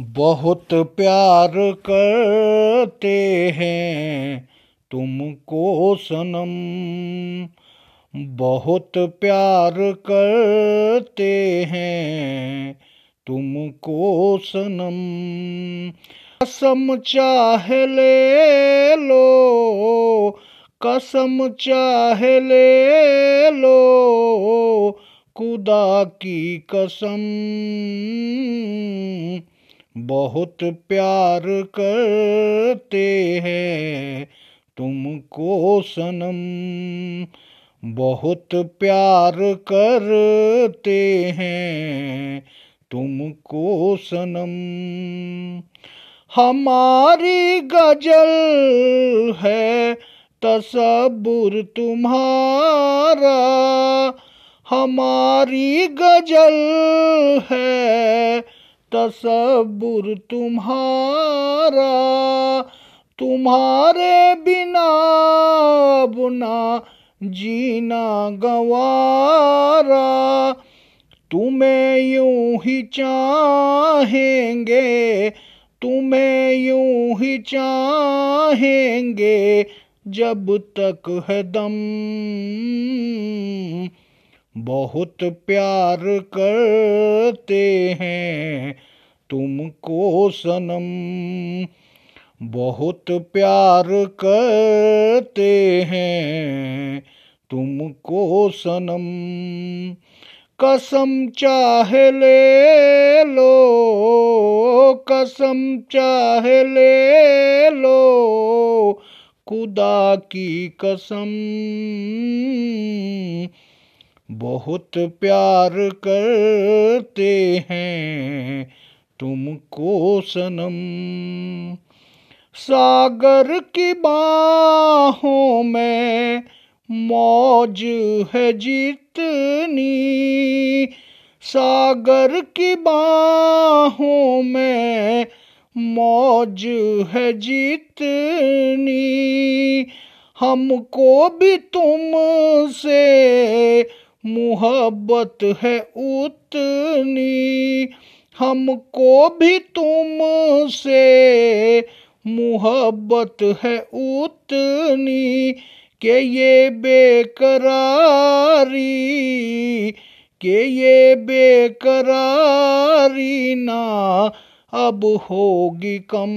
बहुत प्यार करते हैं तुमको सनम। बहुत प्यार करते हैं तुमको सनम। कसम चाह ले लो, कसम चाह ले लो, खुदा की कसम। बहुत प्यार करते हैं तुमको सनम। बहुत प्यार करते हैं तुमको सनम। हमारी गज़ल है तसबुर तुम्हारा। हमारी गज़ल है तसबुर तुम्हारा, तुम्हारे बिना बुना जीना गवारा। तुम्हें यूँ ही चाहेंगे, तुम्हें यूँ ही चाहेंगे, जब तक है दम बहुत प्यार करते हैं तुमको सनम। बहुत प्यार करते हैं तुमको सनम। कसम चाह ले लो, कसम चाह ले लो, खुदा की कसम। बहुत प्यार करते हैं तुमको सनम। सागर की बाहों में मौज है जितनी। सागर की बाहों में मौज है जितनी। हमको भी तुमसे मोहब्बत है उतनी। हमको भी तुमसे मोहब्बत है उतनी के ये बेकरारी, के ये बेकरारी ना अब होगी कम।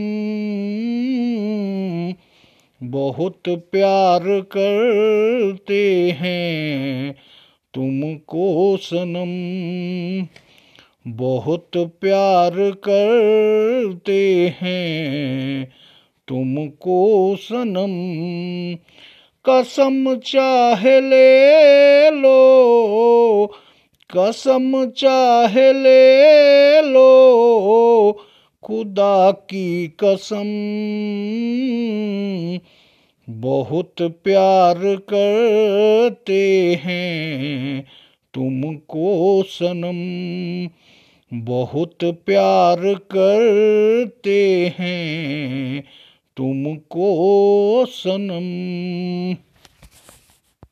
बहुत प्यार करते हैं तुमको सनम बहुत प्यार करते हैं तुमको सनम कसम चाह ले लो, कसम चाह ले लो, खुदा की कसम। बहुत प्यार करते हैं तुमको सनम। बहुत प्यार करते हैं तुमको सनम।